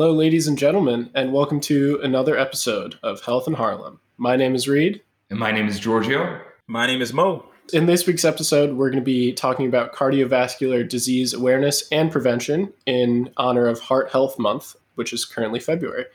Hello, ladies and gentlemen, and welcome to another episode of Health in Harlem. My name is Reed. And my name is Giorgio. My name is Mo. In this week's episode, we're going to be talking about cardiovascular disease awareness and prevention in honor of Heart Health Month, which is currently February.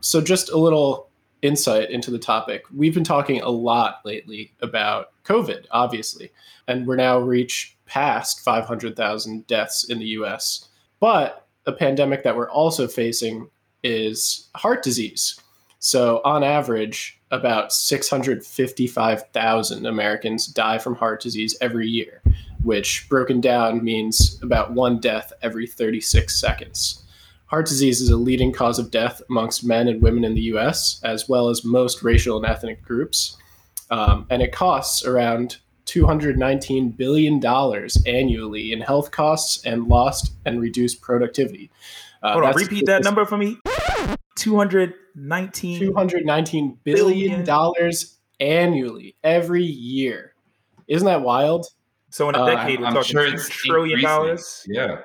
So, just a little insight into the topic. We've been talking a lot lately about COVID, obviously, and we're now reached past 500,000 deaths in the US. But a pandemic that we're also facing is heart disease. So, on average, about 655,000 Americans die from heart disease every year, which broken down means about one death every 36 seconds. Heart disease is a leading cause of death amongst men and women in the US, as well as most racial and ethnic groups. Um, and it costs around $219 billion annually in health costs and lost and reduced productivity. Uh, Hold on, repeat that number for me. 219 219 billion dollars annually every year. Isn't that wild? So in a uh, decade, uh, we're I'm talking sure it's trillion dollars. Yeah,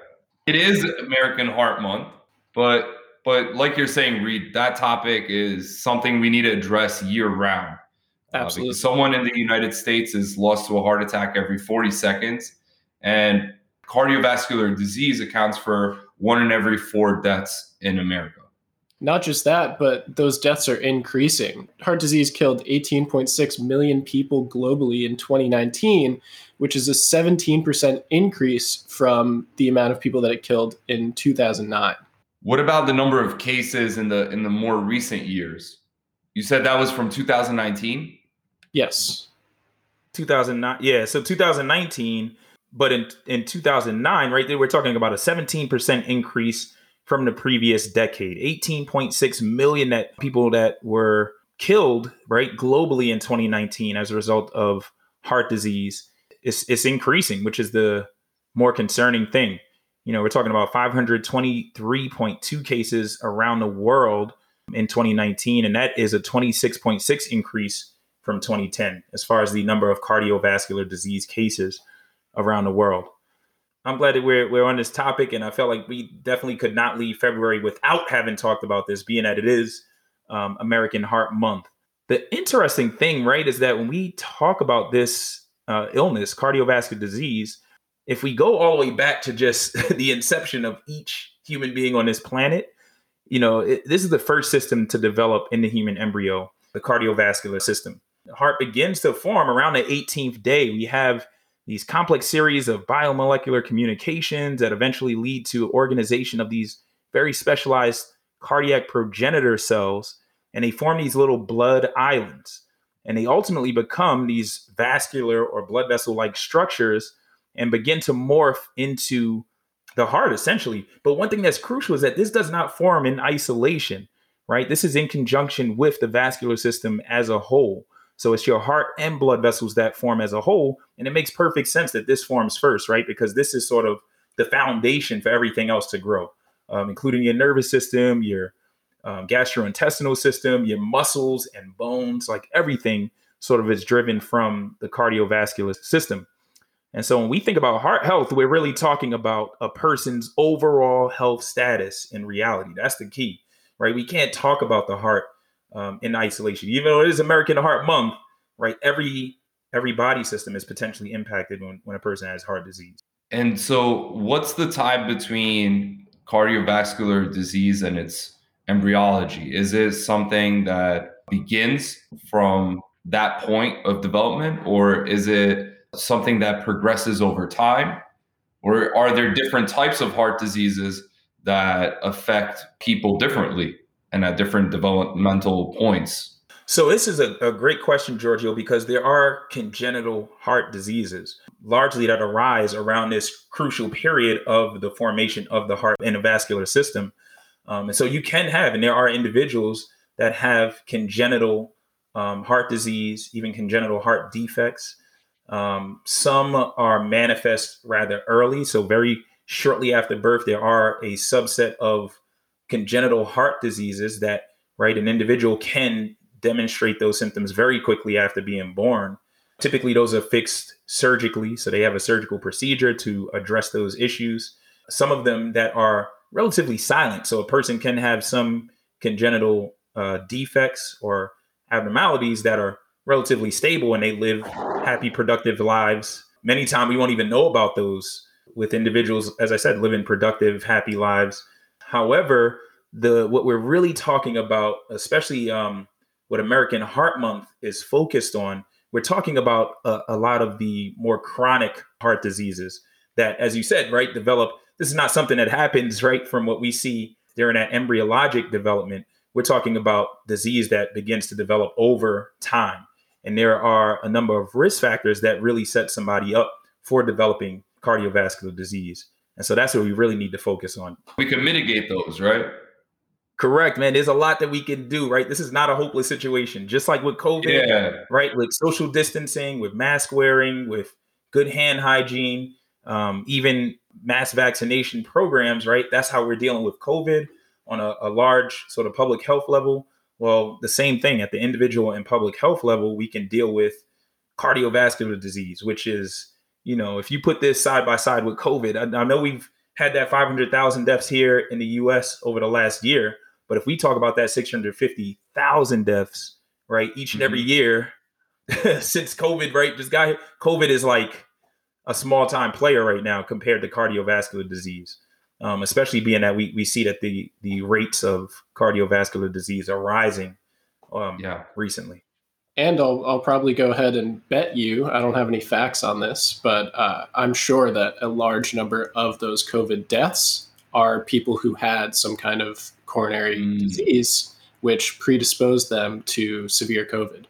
it is American Heart Month, but but like you're saying, Reed, that topic is something we need to address year round. Uh, Absolutely. Uh, someone in the United States is lost to a heart attack every 40 seconds, and cardiovascular disease accounts for one in every four deaths in America. Not just that, but those deaths are increasing. Heart disease killed 18.6 million people globally in 2019, which is a 17% increase from the amount of people that it killed in 2009. What about the number of cases in the in the more recent years? You said that was from 2019? Yes. 2009. Yeah. So 2019, but in in 2009, right, they were talking about a 17% increase from the previous decade. 18.6 million that people that were killed, right, globally in 2019 as a result of heart disease. It's, it's increasing, which is the more concerning thing. You know, we're talking about 523.2 cases around the world in 2019, and that is a 26.6 increase from 2010 as far as the number of cardiovascular disease cases around the world. I'm glad that we're we're on this topic, and I felt like we definitely could not leave February without having talked about this, being that it is um, American Heart Month. The interesting thing, right, is that when we talk about this uh, illness, cardiovascular disease, if we go all the way back to just the inception of each human being on this planet, you know, it, this is the first system to develop in the human embryo, the cardiovascular system. The heart begins to form around the 18th day. We have these complex series of biomolecular communications that eventually lead to organization of these very specialized cardiac progenitor cells, and they form these little blood islands. And they ultimately become these vascular or blood vessel like structures and begin to morph into the heart essentially. But one thing that's crucial is that this does not form in isolation, right? This is in conjunction with the vascular system as a whole. So it's your heart and blood vessels that form as a whole. And it makes perfect sense that this forms first, right? Because this is sort of the foundation for everything else to grow, um, including your nervous system, your um, gastrointestinal system, your muscles and bones, like everything sort of is driven from the cardiovascular system. And so when we think about heart health, we're really talking about a person's overall health status in reality. That's the key, right? We can't talk about the heart um, in isolation. Even though it is American Heart Month, right? Every every body system is potentially impacted when, when a person has heart disease. And so, what's the tie between cardiovascular disease and its embryology? Is it something that begins from that point of development, or is it something that progresses over time? Or are there different types of heart diseases that affect people differently and at different developmental points? So, this is a, a great question, Giorgio, because there are congenital heart diseases largely that arise around this crucial period of the formation of the heart and the vascular system. Um, and so, you can have, and there are individuals that have congenital um, heart disease, even congenital heart defects. Um, some are manifest rather early. So, very shortly after birth, there are a subset of congenital heart diseases that, right, an individual can demonstrate those symptoms very quickly after being born. Typically, those are fixed surgically. So, they have a surgical procedure to address those issues. Some of them that are relatively silent. So, a person can have some congenital uh, defects or abnormalities that are relatively stable and they live happy, productive lives. Many times we won't even know about those with individuals, as I said, living productive, happy lives. However, the what we're really talking about, especially um, what American Heart Month is focused on, we're talking about a, a lot of the more chronic heart diseases that, as you said, right, develop. This is not something that happens right from what we see during that embryologic development. We're talking about disease that begins to develop over time. And there are a number of risk factors that really set somebody up for developing cardiovascular disease. And so that's what we really need to focus on. We can mitigate those, right? Correct, man. There's a lot that we can do, right? This is not a hopeless situation. Just like with COVID, yeah. right? With social distancing, with mask wearing, with good hand hygiene, um, even mass vaccination programs, right? That's how we're dealing with COVID on a, a large sort of public health level. Well, the same thing at the individual and public health level, we can deal with cardiovascular disease, which is, you know, if you put this side by side with COVID, I, I know we've had that 500,000 deaths here in the US over the last year, but if we talk about that 650,000 deaths, right, each and every mm-hmm. year since COVID, right, just got COVID is like a small time player right now compared to cardiovascular disease um, especially being that we, we see that the the rates of cardiovascular disease are rising um, yeah. recently. And I'll, I'll probably go ahead and bet you, I don't have any facts on this, but uh, I'm sure that a large number of those COVID deaths are people who had some kind of coronary mm. disease, which predisposed them to severe COVID.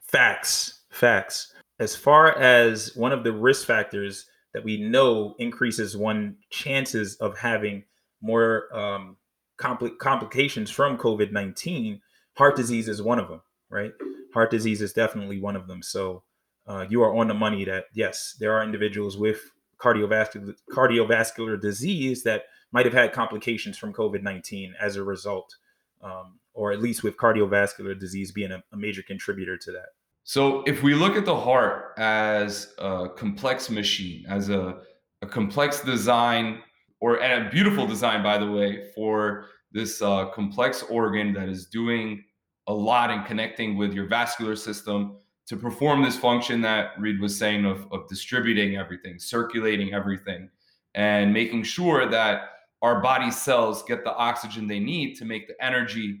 Facts, facts. As far as one of the risk factors that we know increases one chances of having more um, compl- complications from COVID 19. Heart disease is one of them, right? Heart disease is definitely one of them. So uh, you are on the money that, yes, there are individuals with cardiovascular, cardiovascular disease that might have had complications from COVID 19 as a result, um, or at least with cardiovascular disease being a, a major contributor to that. So if we look at the heart as a complex machine, as a, a complex design, or a beautiful design, by the way, for this uh, complex organ that is doing a lot and connecting with your vascular system to perform this function that Reed was saying of, of distributing everything, circulating everything, and making sure that our body cells get the oxygen they need to make the energy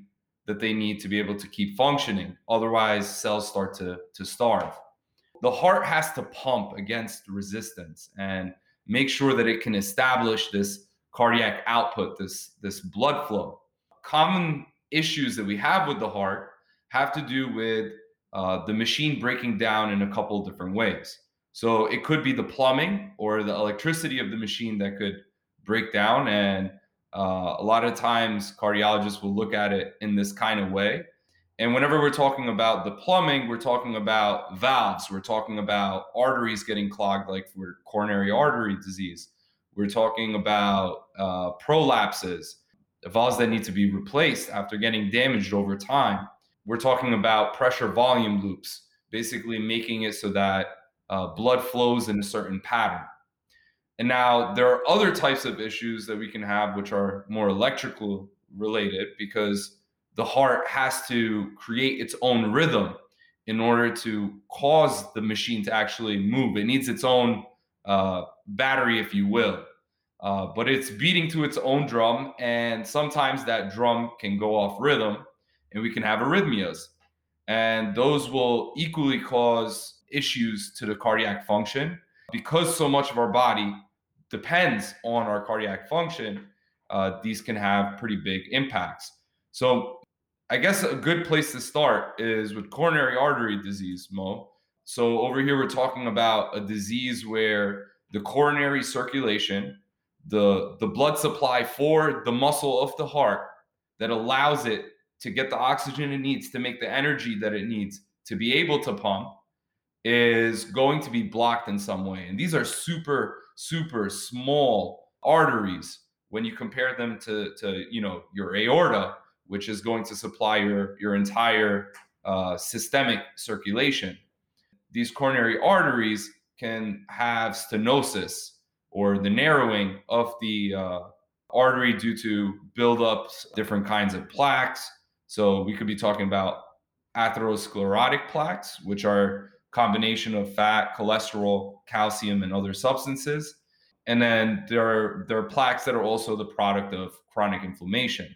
that they need to be able to keep functioning. Otherwise, cells start to, to starve. The heart has to pump against resistance and make sure that it can establish this cardiac output, this, this blood flow. Common issues that we have with the heart have to do with uh, the machine breaking down in a couple different ways. So it could be the plumbing or the electricity of the machine that could break down and uh, a lot of times, cardiologists will look at it in this kind of way. And whenever we're talking about the plumbing, we're talking about valves, we're talking about arteries getting clogged, like for coronary artery disease. We're talking about uh, prolapses, valves that need to be replaced after getting damaged over time. We're talking about pressure volume loops, basically making it so that uh, blood flows in a certain pattern. And now there are other types of issues that we can have, which are more electrical related, because the heart has to create its own rhythm in order to cause the machine to actually move. It needs its own uh, battery, if you will. Uh, but it's beating to its own drum, and sometimes that drum can go off rhythm, and we can have arrhythmias. And those will equally cause issues to the cardiac function because so much of our body depends on our cardiac function. Uh, these can have pretty big impacts. So, I guess a good place to start is with coronary artery disease, Mo. So, over here, we're talking about a disease where the coronary circulation the the blood supply for the muscle of the heart that allows it to get the oxygen it needs to make the energy that it needs to be able to pump is going to be blocked in some way and these are super super small arteries when you compare them to to you know your aorta which is going to supply your your entire uh, systemic circulation these coronary arteries can have stenosis or the narrowing of the uh, artery due to buildups, different kinds of plaques. So we could be talking about atherosclerotic plaques, which are combination of fat, cholesterol, calcium, and other substances. And then there are there are plaques that are also the product of chronic inflammation.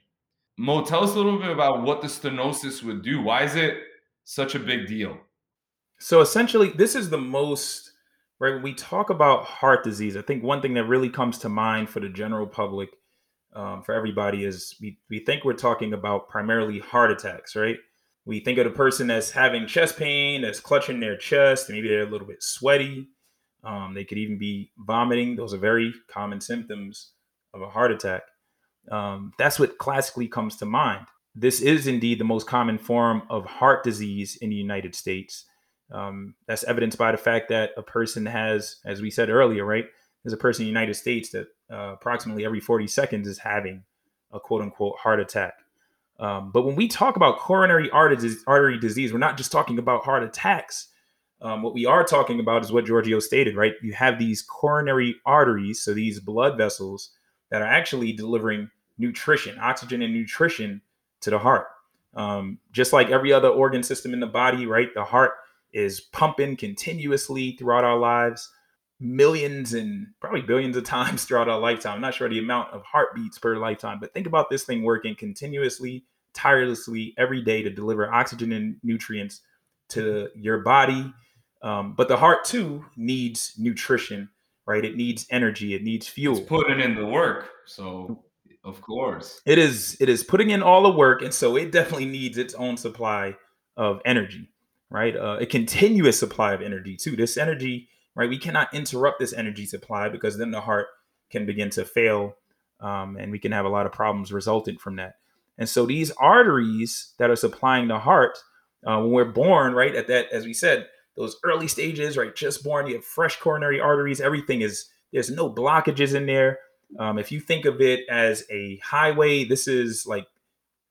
Mo, tell us a little bit about what the stenosis would do. Why is it such a big deal? So essentially, this is the most right? When we talk about heart disease, I think one thing that really comes to mind for the general public, um, for everybody, is we, we think we're talking about primarily heart attacks, right? We think of the person as having chest pain, that's clutching their chest, maybe they're a little bit sweaty. Um, they could even be vomiting. Those are very common symptoms of a heart attack. Um, that's what classically comes to mind. This is indeed the most common form of heart disease in the United States. Um, that's evidenced by the fact that a person has, as we said earlier, right? There's a person in the United States that uh, approximately every 40 seconds is having a quote unquote heart attack. Um, but when we talk about coronary artery disease, we're not just talking about heart attacks. Um, what we are talking about is what Giorgio stated, right? You have these coronary arteries, so these blood vessels that are actually delivering nutrition, oxygen and nutrition to the heart. Um, just like every other organ system in the body, right? The heart is pumping continuously throughout our lives, millions and probably billions of times throughout our lifetime. I'm not sure the amount of heartbeats per lifetime, but think about this thing working continuously, tirelessly every day to deliver oxygen and nutrients to your body. Um, but the heart too needs nutrition, right? It needs energy, it needs fuel. It's putting in the work. So of course. It is it is putting in all the work. And so it definitely needs its own supply of energy right? Uh, a continuous supply of energy too. This energy, right? We cannot interrupt this energy supply because then the heart can begin to fail, um, and we can have a lot of problems resulting from that. And so these arteries that are supplying the heart, uh, when we're born, right at that, as we said, those early stages, right? Just born, you have fresh coronary arteries. Everything is there's no blockages in there. Um, if you think of it as a highway, this is like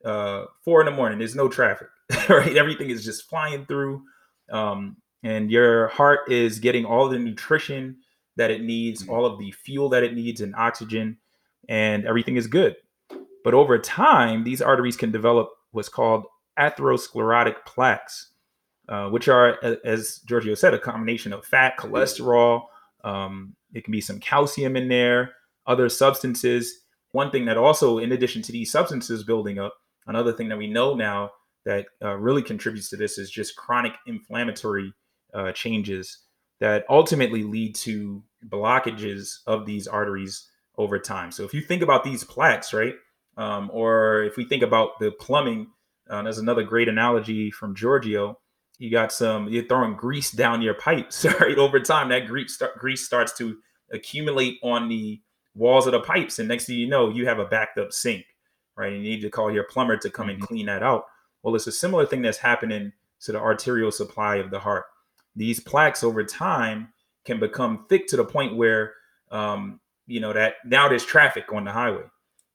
uh, four in the morning. There's no traffic. right? Everything is just flying through. Um, and your heart is getting all the nutrition that it needs, mm-hmm. all of the fuel that it needs, and oxygen, and everything is good. But over time, these arteries can develop what's called atherosclerotic plaques, uh, which are, as Giorgio said, a combination of fat, cholesterol. Um, it can be some calcium in there, other substances. One thing that also, in addition to these substances building up, another thing that we know now that uh, really contributes to this is just chronic inflammatory uh, changes that ultimately lead to blockages of these arteries over time. So if you think about these plaques, right, um, or if we think about the plumbing, uh, there's another great analogy from Giorgio. You got some, you're throwing grease down your pipes, right? Over time, that grease, start, grease starts to accumulate on the walls of the pipes. And next thing you know, you have a backed up sink, right? You need to call your plumber to come and mm-hmm. clean that out. Well, it's a similar thing that's happening to the arterial supply of the heart. These plaques over time can become thick to the point where, um, you know, that now there's traffic on the highway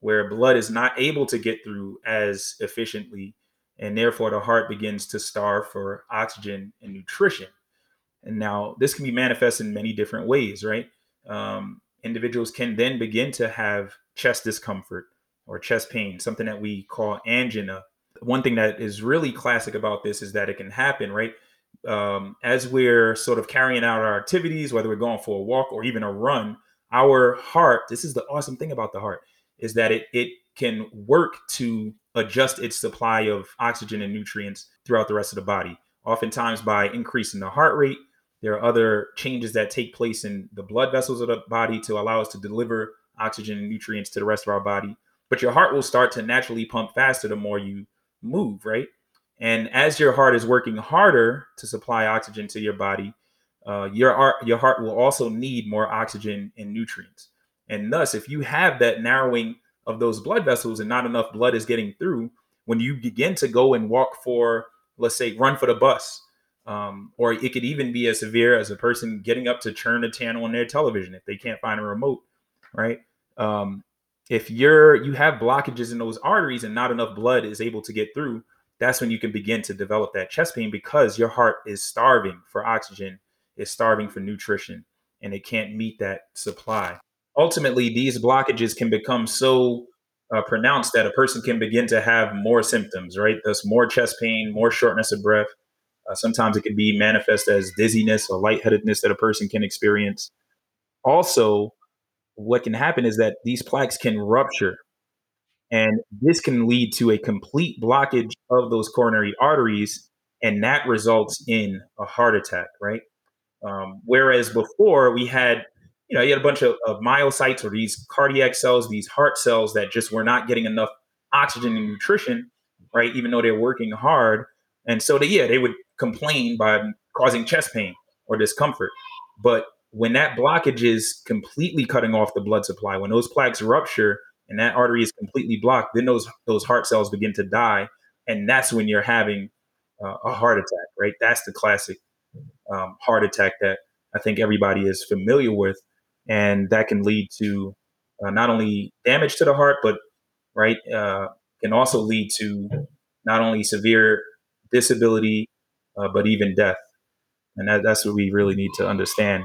where blood is not able to get through as efficiently. And therefore, the heart begins to starve for oxygen and nutrition. And now this can be manifest in many different ways, right? Um, individuals can then begin to have chest discomfort or chest pain, something that we call angina one thing that is really classic about this is that it can happen, right? Um, as we're sort of carrying out our activities, whether we're going for a walk or even a run, our heart, this is the awesome thing about the heart, is that it it can work to adjust its supply of oxygen and nutrients throughout the rest of the body. Oftentimes by increasing the heart rate, there are other changes that take place in the blood vessels of the body to allow us to deliver oxygen and nutrients to the rest of our body. But your heart will start to naturally pump faster the more you move, right? And as your heart is working harder to supply oxygen to your body, uh, your heart, your heart will also need more oxygen and nutrients. And thus, if you have that narrowing of those blood vessels and not enough blood is getting through, when you begin to go and walk for, let's say, run for the bus, um, or it could even be as severe as a person getting up to turn a channel on their television if they can't find a remote, right? Um, if you're you have blockages in those arteries and not enough blood is able to get through, that's when you can begin to develop that chest pain because your heart is starving for oxygen, is starving for nutrition, and it can't meet that supply. Ultimately, these blockages can become so uh, pronounced that a person can begin to have more symptoms, right? Thus, more chest pain, more shortness of breath. Uh, sometimes it can be manifest as dizziness or lightheadedness that a person can experience. Also, what can happen is that these plaques can rupture and this can lead to a complete blockage of those coronary arteries and that results in a heart attack right um, whereas before we had you know you had a bunch of, of myocytes or these cardiac cells these heart cells that just were not getting enough oxygen and nutrition right even though they're working hard. And so they, yeah they would complain by causing chest pain or discomfort. But when that blockage is completely cutting off the blood supply, when those plaques rupture and that artery is completely blocked, then those those heart cells begin to die, and that's when you're having uh, a heart attack, right? That's the classic um, heart attack that I think everybody is familiar with, and that can lead to uh, not only damage to the heart, but right uh, can also lead to not only severe disability, uh, but even death, and that, that's what we really need to understand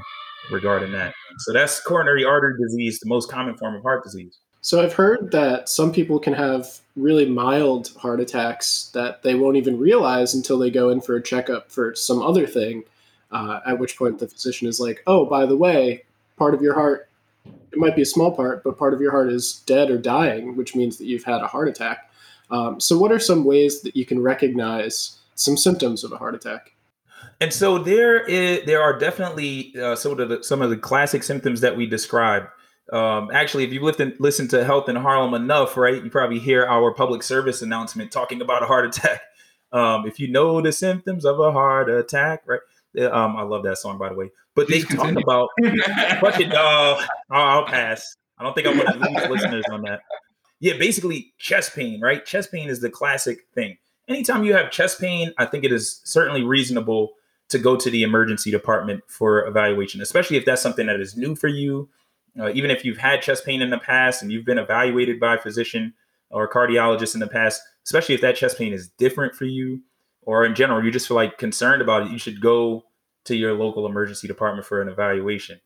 regarding that. So that's coronary artery disease, the most common form of heart disease. So I've heard that some people can have really mild heart attacks that they won't even realize until they go in for a checkup for some other thing. Uh, at which point the physician is like, "Oh, by the way, part of your heart, it might be a small part, but part of your heart is dead or dying, which means that you've had a heart attack." Um, so, what are some ways that you can recognize some symptoms of a heart attack? And so there is there are definitely uh, some of the some of the classic symptoms that we describe. Um, actually, if you listen listen to Health in Harlem enough, right, you probably hear our public service announcement talking about a heart attack. Um, if you know the symptoms of a heart attack, right? Um, I love that song, by the way. But Please they continue. talk about fuck it, uh, I'll pass. I don't think I'm to lose listeners on that. Yeah, basically chest pain, right? Chest pain is the classic thing. Anytime you have chest pain, I think it is certainly reasonable to go to the emergency department for evaluation, especially if that's something that is new for you. Uh, even if you've had chest pain in the past and you've been evaluated by a physician or a cardiologist in the past, especially if that chest pain is different for you, or in general, you just feel like concerned about it, you should go to your local emergency department for an evaluation.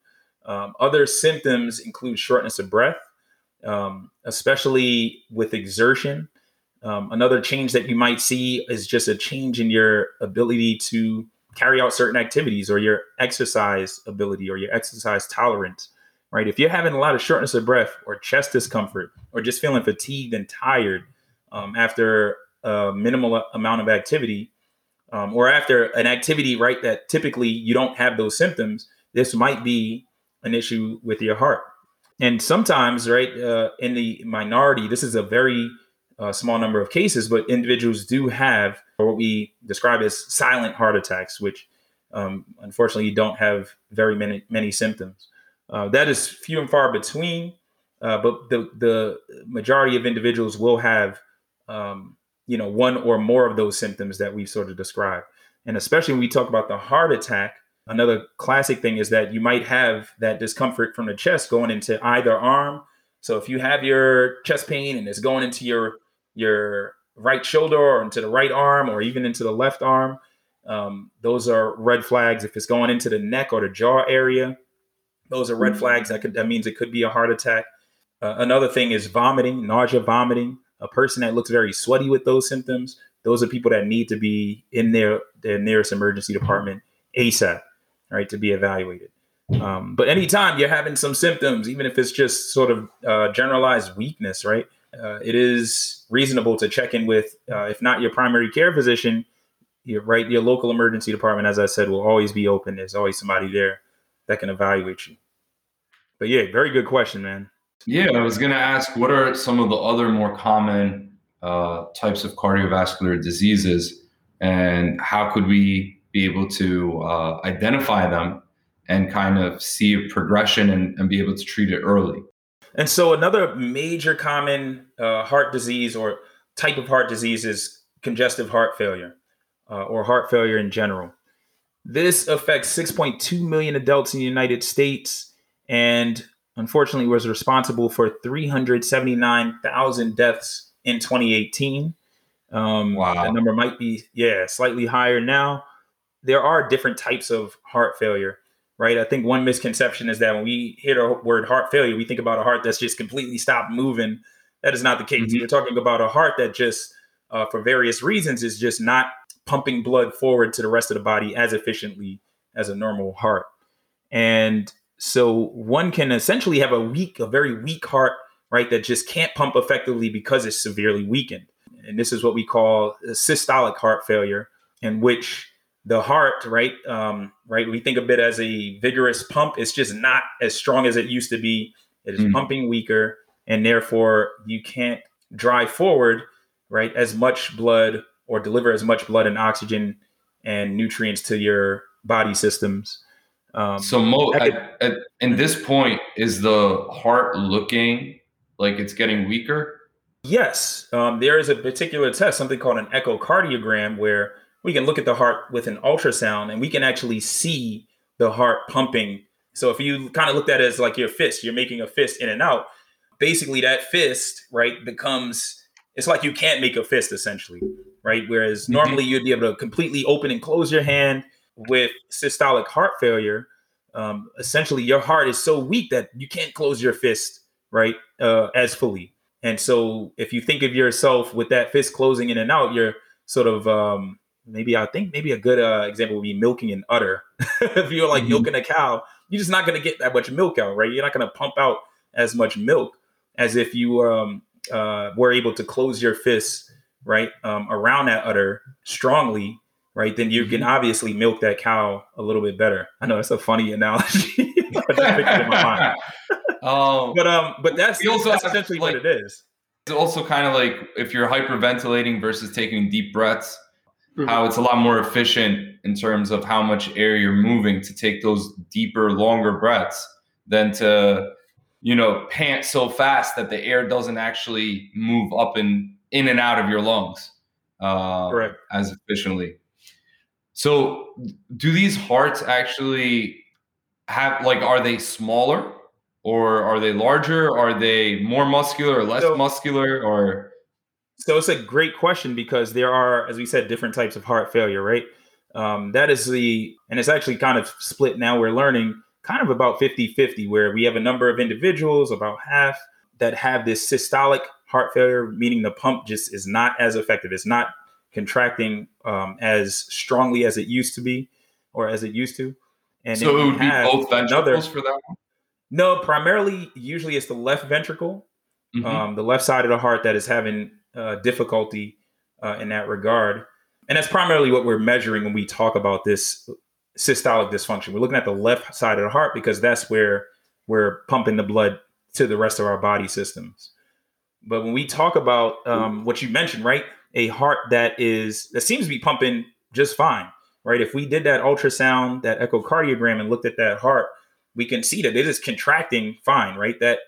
Um, other symptoms include shortness of breath, um, especially with exertion. Um, another change that you might see is just a change in your ability to carry out certain activities or your exercise ability or your exercise tolerance, right? If you're having a lot of shortness of breath or chest discomfort or just feeling fatigued and tired um, after a minimal amount of activity, um, or after an activity, right, that typically you don't have those symptoms, this might be an issue with your heart. And sometimes, right, uh, in the minority, this is a very uh, small number of cases, but individuals do have what we describe as silent heart attacks, which um, unfortunately don't have very many many symptoms. Uh, that is few and far between, uh, but the the majority of individuals will have um, you know one or more of those symptoms that we've sort of described. And especially when we talk about the heart attack, another classic thing is that you might have that discomfort from the chest going into either arm. So if you have your chest pain and it's going into your your right shoulder or into the right arm or even into the left arm. Um, those are red flags. If it's going into the neck or the jaw area, those are red mm-hmm. flags. That could that means it could be a heart attack. Uh, another thing is vomiting, nausea, vomiting. A person that looks very sweaty with those symptoms, those are people that need to be in their their nearest emergency department ASAP, right, to be evaluated. Um, but anytime you're having some symptoms, even if it's just sort of uh, generalized weakness, right, uh, it is reasonable to check in with, uh, if not your primary care physician, your right, your local emergency department, as I said, will always be open. There's always somebody there that can evaluate you. But yeah, very good question, man. Yeah, I was going to ask, what are some of the other more common uh, types of cardiovascular diseases, and how could we be able to uh, identify them and kind of see a progression and, and, be able to treat it early? And so, another major common uh, heart disease or type of heart disease is congestive heart failure uh, or heart failure in general. This affects 6.2 million adults in the United States and unfortunately was responsible for 379,000 deaths in 2018. Um, wow. The number might be, yeah, slightly higher now. There are different types of heart failure, right? I think one misconception is that when we hear the word heart failure, we think about a heart that's just completely stopped moving. That is not the case. Mm-hmm. You're talking about a heart that just, uh, for various reasons, is just not pumping blood forward to the rest of the body as efficiently as a normal heart. And so one can essentially have a weak, a very weak heart, right, that just can't pump effectively because it's severely weakened. And this is what we call systolic heart failure, in which the heart, right, um, right, we think of it as a vigorous pump. It's just not as strong as it used to be. It is mm. pumping weaker, and therefore you can't drive forward, right, as much blood or deliver as much blood and oxygen and nutrients to your body systems um, so, Mo, at, at, in this point, is the heart looking like it's getting weaker? Yes, um, there is a particular test, something called an echocardiogram, where we can look at the heart with an ultrasound and we can actually see the heart pumping. So, if you kind of looked at it as like your fist, you're making a fist in and out. Basically, that fist, right, becomes it's like you can't make a fist essentially, right? Whereas mm-hmm. normally you'd be able to completely open and close your hand with systolic heart failure, um, essentially your heart is so weak that you can't close your fist right uh, as fully. And so if you think of yourself with that fist closing in and out, you're sort of um, maybe I think maybe a good uh, example would be milking an udder. if you're like mm-hmm. milking a cow, you're just not going to get that much milk out, right? You're not going to pump out as much milk as if you um, uh, were able to close your fist right um, around that udder strongly right, then you can mm-hmm. obviously milk that cow a little bit better. I know it's a funny analogy. um, but um, but that's, also that's essentially like, what it is. It's also kind of like if you're hyperventilating versus taking deep breaths, mm-hmm. how it's a lot more efficient in terms of how much air you're moving to take those deeper, longer breaths than to, you know, pant so fast that the air doesn't actually move up and in and out of your lungs uh, Correct. as efficiently. So, do these hearts actually have like are they smaller or are they larger? Are they more muscular or less so, muscular or so it's a great question because there are, as we said, different types of heart failure, right? Um, that is the, and it's actually kind of split now. We're learning kind of about 50 50, where we have a number of individuals, about half, that have this systolic heart failure, meaning the pump just is not as effective. It's not contracting um, as strongly as it used to be or as it used to. And so it would be both ventricles another, for that one? No, primarily, usually it's the left ventricle, mm-hmm. um, the left side of the heart that is having uh, difficulty uh, in that regard. And that's primarily what we're measuring when we talk about this systolic dysfunction. We're looking at the left side of the heart because that's where we're pumping the blood to the rest of our body systems. But when we talk about um, what you mentioned, right, a heart that is that seems to be pumping just fine, right? If we did that ultrasound, that echocardiogram, and looked at that heart, we can see that it is contracting fine, right? That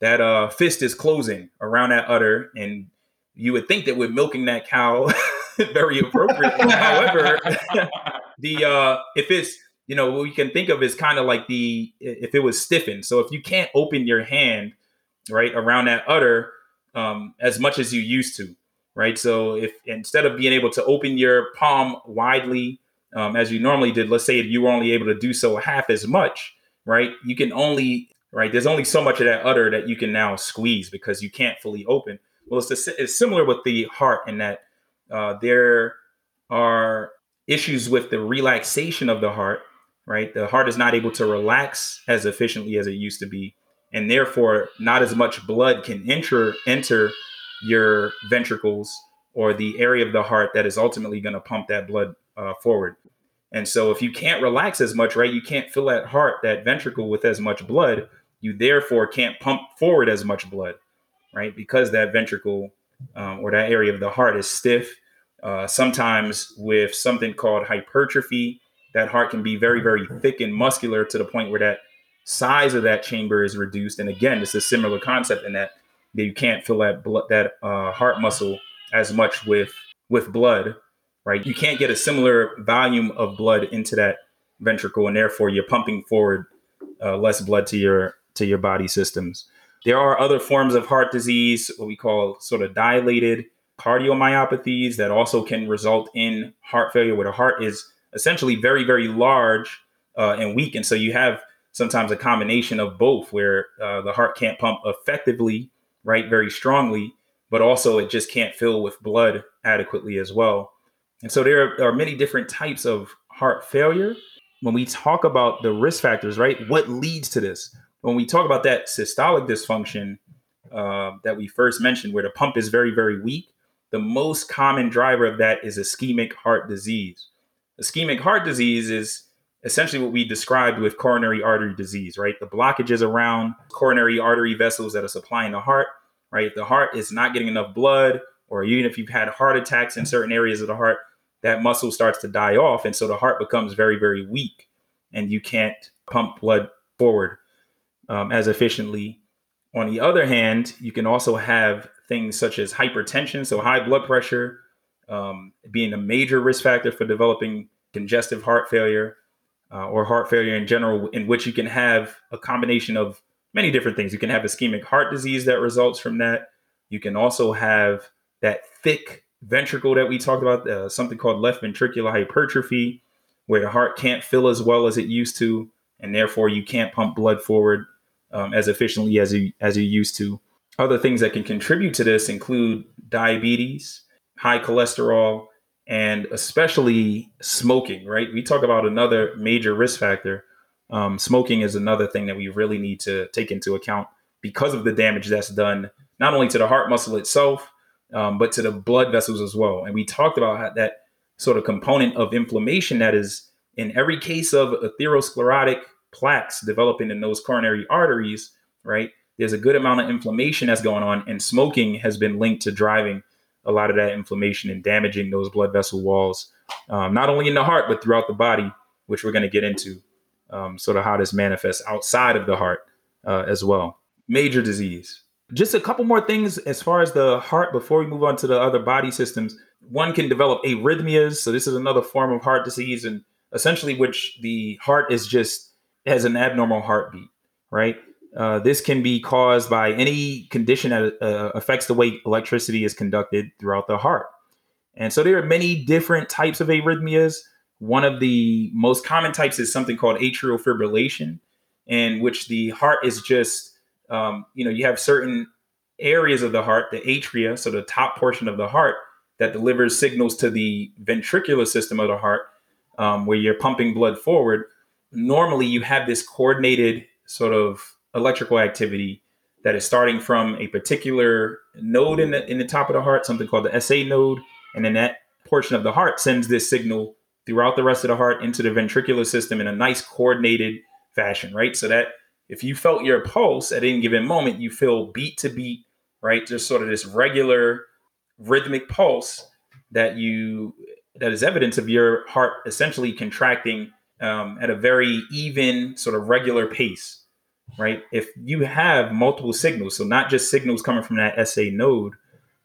that uh, fist is closing around that udder, and you would think that we're milking that cow very appropriately. However, the uh, if it's you know what we can think of is kind of like the if it was stiffened. So if you can't open your hand right around that udder um, as much as you used to, right? So if instead of being able to open your palm widely um, as you normally did, let's say you were only able to do so half as much, right? You can only right. There's only so much of that udder that you can now squeeze because you can't fully open. Well, it's, it's similar with the heart in that uh, there are issues with the relaxation of the heart, right? The heart is not able to relax as efficiently as it used to be. And therefore, not as much blood can enter enter your ventricles or the area of the heart that is ultimately going to pump that blood uh, forward. And so, if you can't relax as much, right, you can't fill that heart, that ventricle with as much blood. You therefore can't pump forward as much blood, right? Because that ventricle um, or that area of the heart is stiff. Uh, sometimes with something called hypertrophy, that heart can be very, very thick and muscular to the point where that size of that chamber is reduced. And again, it's a similar concept in that, that you can't fill that blood, that uh, heart muscle as much with with blood, right? You can't get a similar volume of blood into that ventricle, and therefore you're pumping forward uh, less blood to your to your body systems. There are other forms of heart disease, what we call sort of dilated cardiomyopathies, that also can result in heart failure, where the heart is essentially very, very large uh, and weak, and so you have sometimes a combination of both, where uh, the heart can't pump effectively, right, very strongly, but also it just can't fill with blood adequately as well. And so there are many different types of heart failure. When we talk about the risk factors, right, what leads to this? When we talk about that systolic dysfunction uh, that we first mentioned, where the pump is very, very weak, the most common driver of that is ischemic heart disease. Ischemic heart disease is essentially what we described with coronary artery disease, right? The blockages around coronary artery vessels that are supplying the heart right? The heart is not getting enough blood, or even if you've had heart attacks in certain areas of the heart, that muscle starts to die off. And so the heart becomes very, very weak, and you can't pump blood forward um, as efficiently. On the other hand, you can also have things such as hypertension, so high blood pressure, um, being a major risk factor for developing congestive heart failure uh, or heart failure in general, in which you can have a combination of many different things. You can have ischemic heart disease that results from that. You can also have that thick ventricle that we talked about, uh, something called left ventricular hypertrophy, where the heart can't fill as well as it used to, and therefore you can't pump blood forward um, as efficiently as you as you used to. Other things that can contribute to this include diabetes, high cholesterol, and especially smoking. Right? We talk about another major risk factor um, smoking is another thing that we really need to take into account because of the damage that's done not only to the heart muscle itself, um, but to the blood vessels as well. And we talked about that sort of component of inflammation that is in every case of atherosclerotic plaques developing in those coronary arteries, right? There's a good amount of inflammation that's going on, and smoking has been linked to driving a lot of that inflammation and damaging those blood vessel walls, um, not only in the heart, but throughout the body, which we're going to get into um, sort of how this manifests outside of the heart uh, as well. Major disease. Just a couple more things as far as the heart before we move on to the other body systems. One can develop arrhythmias. So, this is another form of heart disease, and essentially, which the heart is just has an abnormal heartbeat, right? Uh, this can be caused by any condition that uh, affects the way electricity is conducted throughout the heart. And so there are many different types of arrhythmias. One of the most common types is something called atrial fibrillation, in which the heart is just, um, you know, you have certain areas of the heart, the atria, so the top portion of the heart, that delivers signals to the ventricular system of the heart, um, where you're pumping blood forward. Normally, you have this coordinated sort of electrical activity that is starting from a particular node in the in the top of the heart, something called the SA node, and then that portion of the heart sends this signal throughout the rest of the heart into the ventricular system in a nice coordinated fashion, right? So that if you felt your pulse at any given moment, you feel beat to beat, right? Just sort of this regular rhythmic pulse that you that is evidence of your heart essentially contracting um, at a very even sort of regular pace right if you have multiple signals so not just signals coming from that sa node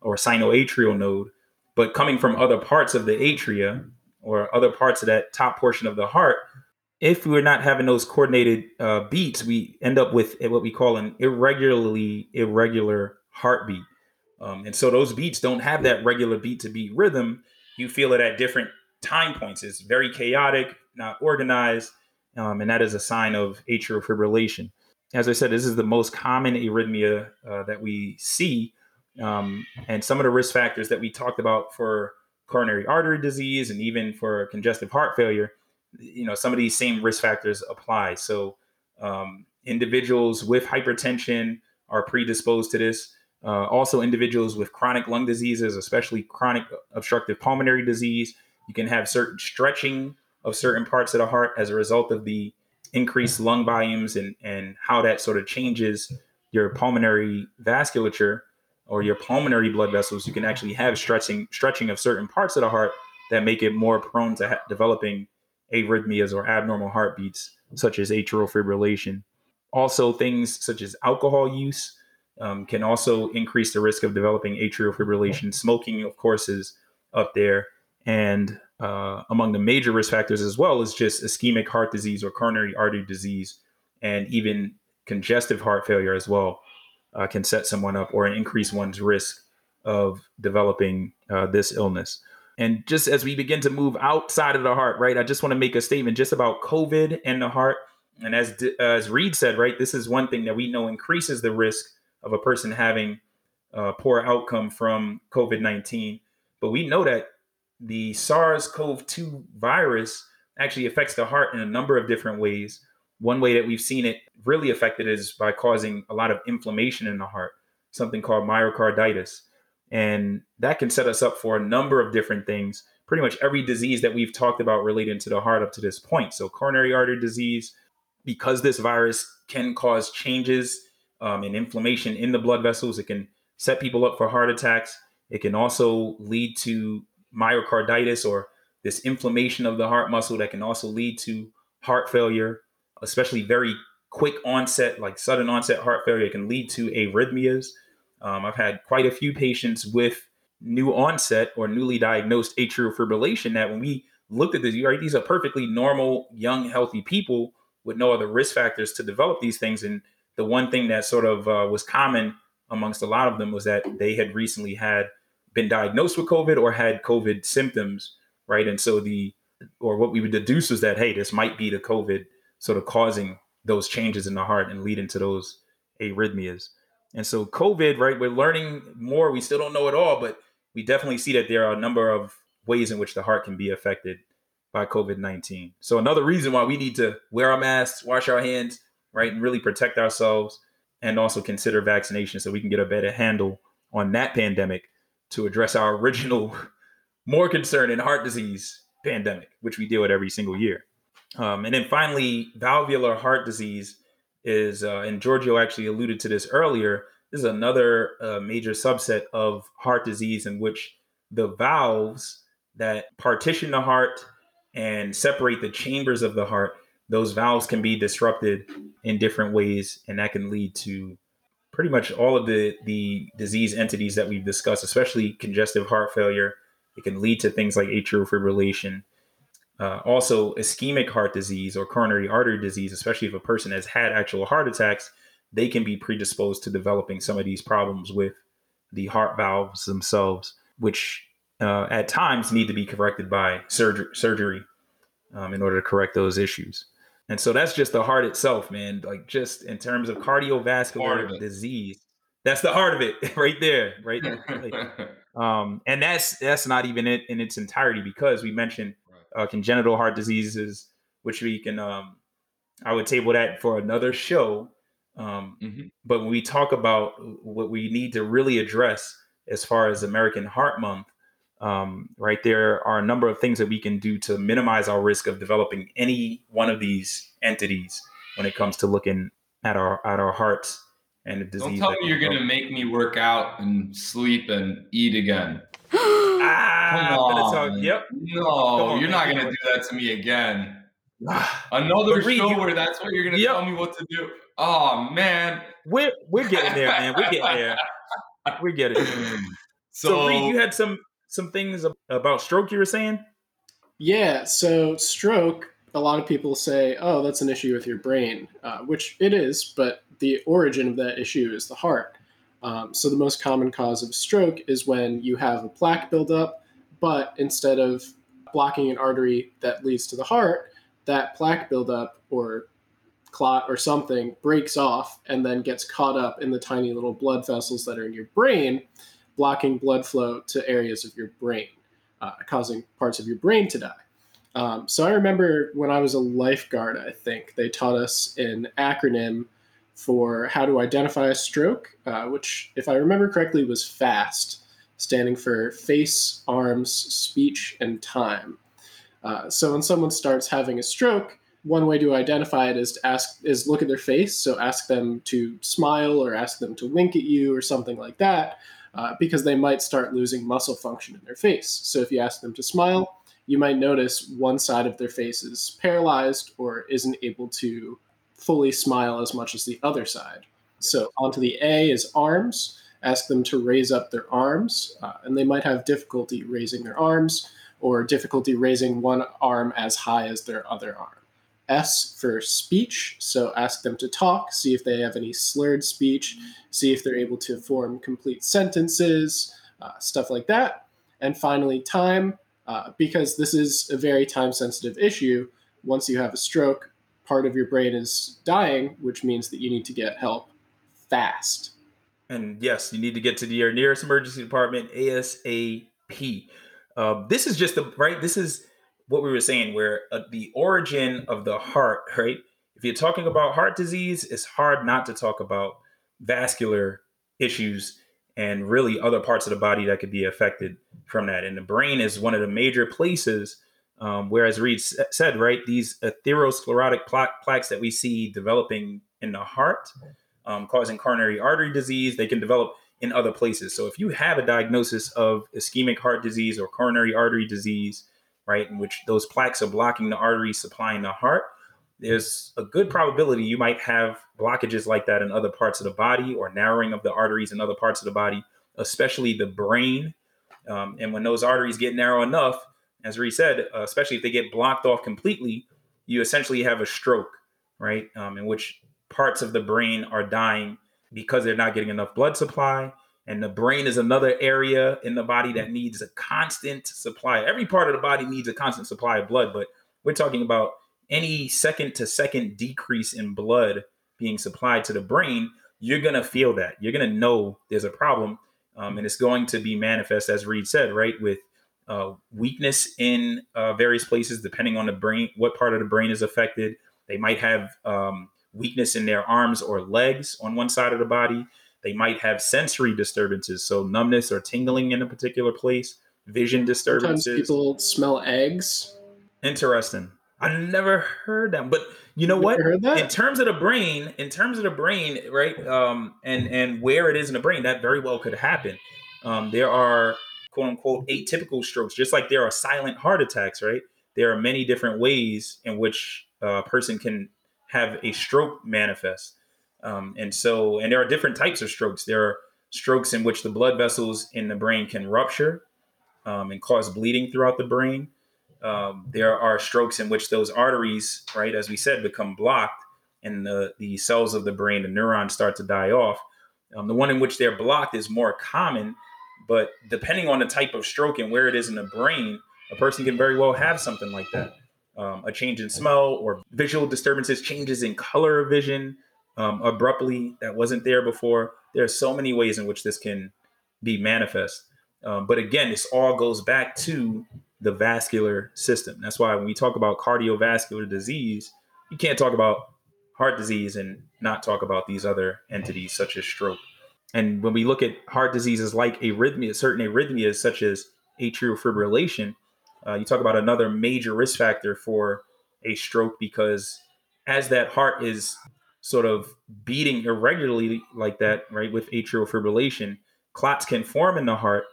or sinoatrial node but coming from other parts of the atria or other parts of that top portion of the heart, if we're not having those coordinated uh, beats, we end up with what we call an irregularly irregular heartbeat. Um, and so those beats don't have that regular beat to beat rhythm. You feel it at different time points. It's very chaotic, not organized, um, and that is a sign of atrial fibrillation. As I said, this is the most common arrhythmia uh, that we see, Um, and some of the risk factors that we talked about for coronary artery disease and even for congestive heart failure, you know, some of these same risk factors apply. So um, individuals with hypertension are predisposed to this. Uh, also, individuals with chronic lung diseases, especially chronic obstructive pulmonary disease, you can have certain stretching of certain parts of the heart as a result of the increased lung volumes and, and how that sort of changes your pulmonary vasculature or your pulmonary blood vessels. You can actually have stretching stretching of certain parts of the heart that make it more prone to ha- developing arrhythmias or abnormal heartbeats, such as atrial fibrillation. Also, things such as alcohol use um, can also increase the risk of developing atrial fibrillation. Smoking, of course, is up there. And uh, among the major risk factors as well is just ischemic heart disease or coronary artery disease, and even congestive heart failure as well uh, can set someone up or increase one's risk of developing uh, this illness. And just as we begin to move outside of the heart, right, I just want to make a statement just about COVID and the heart. And as as Reed said, right, this is one thing that we know increases the risk of a person having a poor outcome from COVID nineteen. But we know that the SARS-CoV-2 virus actually affects the heart in a number of different ways. One way that we've seen it really affected is by causing a lot of inflammation in the heart, something called myocarditis. And that can set us up for a number of different things. Pretty much every disease that we've talked about relating to the heart up to this point. So, coronary artery disease, because this virus can cause changes um, inflammation in the blood vessels, it can set people up for heart attacks. It can also lead to myocarditis or this inflammation of the heart muscle that can also lead to heart failure, especially very quick onset, like sudden onset heart failure, can lead to arrhythmias. Um, I've had quite a few patients with new onset or newly diagnosed atrial fibrillation that when we looked at this, right, these are perfectly normal, young, healthy people with no other risk factors to develop these things. And the one thing that sort of uh, was common amongst a lot of them was that they had recently had been diagnosed with COVID or had COVID symptoms, right? And so the, or what we would deduce was that, hey, this might be the COVID sort of causing those changes in the heart and leading to those arrhythmias. And so COVID, right, we're learning more. We still don't know it all, but we definitely see that there are a number of ways in which the heart can be affected by COVID 19. So, another reason why we need to wear our masks, wash our hands, right, and really protect ourselves, and also consider vaccination so we can get a better handle on that pandemic to address our original, more concern in heart disease pandemic, which we deal with every single year. Um, and then finally, valvular heart disease is, uh, and Giorgio actually alluded to this earlier, this is another uh, major subset of heart disease in which the valves that partition the heart and separate the chambers of the heart, those valves can be disrupted in different ways, and that can lead to pretty much all of the the disease entities that we've discussed, especially congestive heart failure. It can lead to things like atrial fibrillation, uh, also, ischemic heart disease or coronary artery disease, especially if a person has had actual heart attacks, they can be predisposed to developing some of these problems with the heart valves themselves, which uh, at times need to be corrected by surgery, surgery um, in order to correct those issues. And so that's just the heart itself, man. Like just in terms of cardiovascular disease, that's the heart of it, right there, right. um, and that's that's not even it in its entirety because we mentioned uh, congenital heart diseases, which we can, um, I would table that for another show. Um, mm-hmm. But when we talk about what we need to really address as far as American Heart Month, um, right, there are a number of things that we can do to minimize our risk of developing any one of these entities when it comes to looking at our at our hearts and the disease. Don't tell me you're going to make me work out and sleep and eat again. Ah, Come on. Talk, yep. No, on, you're not gonna do that to me again. Another show where that's what you're gonna yep. tell me what to do. Oh man. We're we're getting there, man. We're getting there. We're getting there. So, so Reed, you had some some things about stroke you were saying? Yeah, so stroke, a lot of people say, oh, that's an issue with your brain, uh, which it is, but the origin of that issue is the heart. Um, so the most common cause of stroke is when you have a plaque buildup, but instead of blocking an artery that leads to the heart, that plaque buildup or clot or something breaks off and then gets caught up in the tiny little blood vessels that are in your brain, blocking blood flow to areas of your brain, uh, causing parts of your brain to die. Um, so I remember when I was a lifeguard, I think they taught us an acronym for how to identify a stroke, uh, which, if I remember correctly, was FAST, standing for face, arms, speech, and time. Uh, so when someone starts having a stroke, one way to identify it is to ask is look at their face. So ask them to smile or ask them to wink at you or something like that, uh, because they might start losing muscle function in their face. So if you ask them to smile, you might notice one side of their face is paralyzed or isn't able to fully smile as much as the other side. So onto the A is arms. Ask them to raise up their arms, uh, and they might have difficulty raising their arms or difficulty raising one arm as high as their other arm. S for speech, so ask them to talk, see if they have any slurred speech, see if they're able to form complete sentences, uh, stuff like that. And finally, time, uh, because this is a very time sensitive issue. Once you have a stroke, part of your brain is dying, which means that you need to get help fast. And yes, you need to get to your nearest emergency department ASAP. Uh, this is just the right. This is what we were saying, where uh, the origin of the heart, right? If you're talking about heart disease, it's hard not to talk about vascular issues and really other parts of the body that could be affected from that. And the brain is one of the major places um, whereas Reed said, right, these atherosclerotic plaques that we see developing in the heart, um, causing coronary artery disease, they can develop in other places. So if you have a diagnosis of ischemic heart disease or coronary artery disease, right, in which those plaques are blocking the arteries supplying the heart, there's a good probability you might have blockages like that in other parts of the body or narrowing of the arteries in other parts of the body, especially the brain. Um, and when those arteries get narrow enough, as Reed said, uh, especially if they get blocked off completely, you essentially have a stroke, right? Um, in which parts of the brain are dying because they're not getting enough blood supply. And the brain is another area in the body that needs a constant supply. Every part of the body needs a constant supply of blood, but we're talking about any second to second decrease in blood being supplied to the brain. You're going to feel that. You're going to know there's a problem. Um, and it's going to be manifest, as Reed said, right, with uh, weakness in uh, various places, depending on the brain, what part of the brain is affected. They might have um, weakness in their arms or legs on one side of the body. They might have sensory disturbances, so numbness or tingling in a particular place, vision disturbances. Sometimes people smell eggs. Interesting. I never heard that, but you know what? In terms of the brain, in terms of the brain, right, um, and and where it is in the brain, that very well could happen. Um, there are quote unquote atypical strokes, just like there are silent heart attacks, right? There are many different ways in which a person can have a stroke manifest. Um, and so, and there are different types of strokes. There are strokes in which the blood vessels in the brain can rupture um, and cause bleeding throughout the brain. Um, there are strokes in which those arteries, right, as we said, become blocked and the, the cells of the brain, the neurons start to die off. Um, the one in which they're blocked is more common but depending on the type of stroke and where it is in the brain, a person can very well have something like that. Um, a change in smell or visual disturbances, changes in color vision um, abruptly that wasn't there before. There are so many ways in which this can be manifest. Um, but again, this all goes back to the vascular system. That's why when we talk about cardiovascular disease, you can't talk about heart disease and not talk about these other entities such as stroke. And when we look at heart diseases like arrhythmia, certain arrhythmias such as atrial fibrillation, uh, you talk about another major risk factor for a stroke because as that heart is sort of beating irregularly like that, right, with atrial fibrillation, clots can form in the heart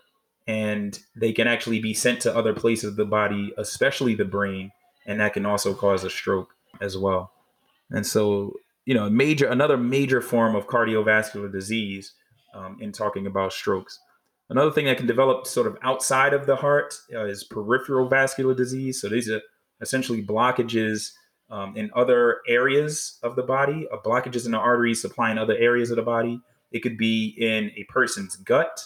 and they can actually be sent to other places of the body, especially the brain, and that can also cause a stroke as well. And so, you know, major another major form of cardiovascular disease um, in talking about strokes. Another thing that can develop sort of outside of the heart uh, is peripheral vascular disease. So these are essentially blockages um, in other areas of the body, uh, blockages in the arteries supplying other areas of the body. It could be in a person's gut,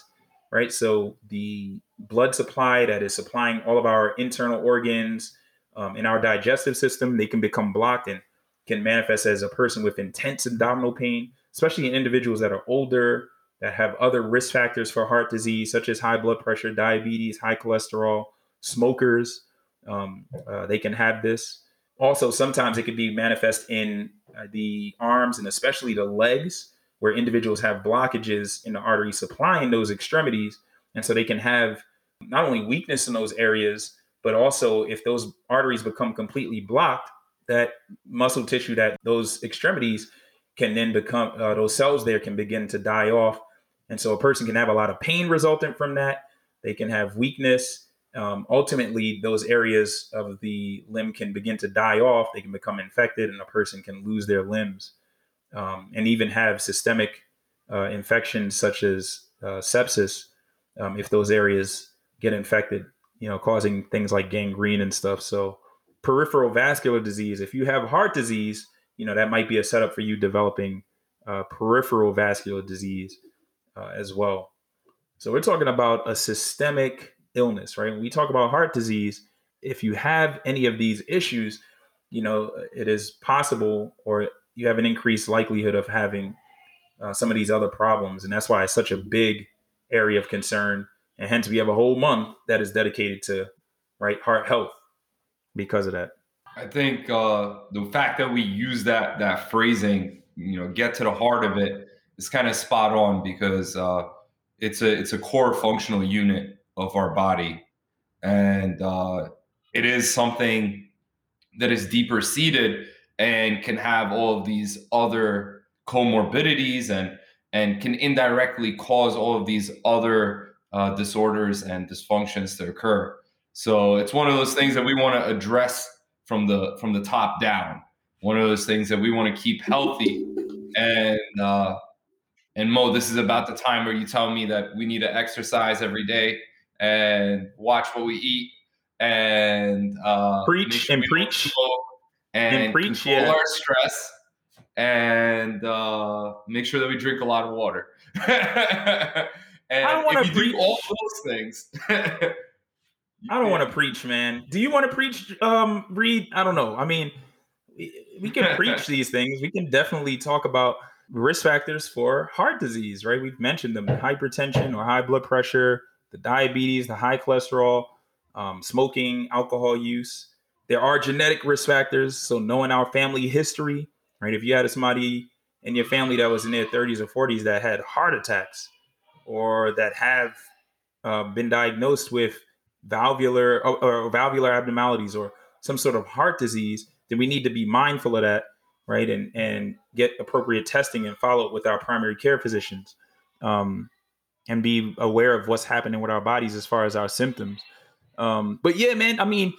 right? So the blood supply that is supplying all of our internal organs um, in our digestive system, they can become blocked. And can manifest as a person with intense abdominal pain, especially in individuals that are older, that have other risk factors for heart disease, such as high blood pressure, diabetes, high cholesterol, smokers. Um, uh, they can have this. Also, sometimes it could be manifest in uh, the arms and especially the legs, where individuals have blockages in the artery supplying those extremities. And so they can have not only weakness in those areas, but also if those arteries become completely blocked, that muscle tissue that those extremities can then become uh, those cells there can begin to die off and so a person can have a lot of pain resultant from that. They can have weakness. Um, ultimately those areas of the limb can begin to die off. They can become infected and a person can lose their limbs. Um, and even have systemic uh, infections such as uh, sepsis um, if those areas get infected you know causing things like gangrene and stuff. So peripheral vascular disease, if you have heart disease, you know, that might be a setup for you developing uh, peripheral vascular disease uh, as well. So we're talking about a systemic illness, right? When we talk about heart disease, if you have any of these issues, you know, it is possible or you have an increased likelihood of having uh, some of these other problems. And that's why it's such a big area of concern. And hence, we have a whole month that is dedicated to, right, heart health because of that? I think uh, the fact that we use that that phrasing, you know, get to the heart of it, is kind of spot on because uh, it's a it's a core functional unit of our body, and uh, it is something that is deeper seated and can have all of these other comorbidities and and can indirectly cause all of these other uh, disorders and dysfunctions to occur. So it's one of those things that we want to address from the from the top down. One of those things that we want to keep healthy. And uh, and Mo, this is about the time where you tell me that we need to exercise every day and watch what we eat and uh, preach sure and preach and, and preach, control yeah. our stress and uh, make sure that we drink a lot of water. and if you preach. do all those things, I don't want to preach, man. Do you want to preach, um, Reed? I don't know. I mean, we, we can preach these things. We can definitely talk about risk factors for heart disease, right? We've mentioned them: the hypertension or high blood pressure, the diabetes, the high cholesterol, um, smoking, alcohol use. There are genetic risk factors, so knowing our family history, right? If you had somebody in your family that was in their 30s or 40s that had heart attacks, or that have uh, been diagnosed with valvular or, or valvular abnormalities or some sort of heart disease, then we need to be mindful of that, right? And and get appropriate testing and follow up with our primary care physicians, um, and be aware of what's happening with our bodies as far as our symptoms. Um, but yeah, man, I mean,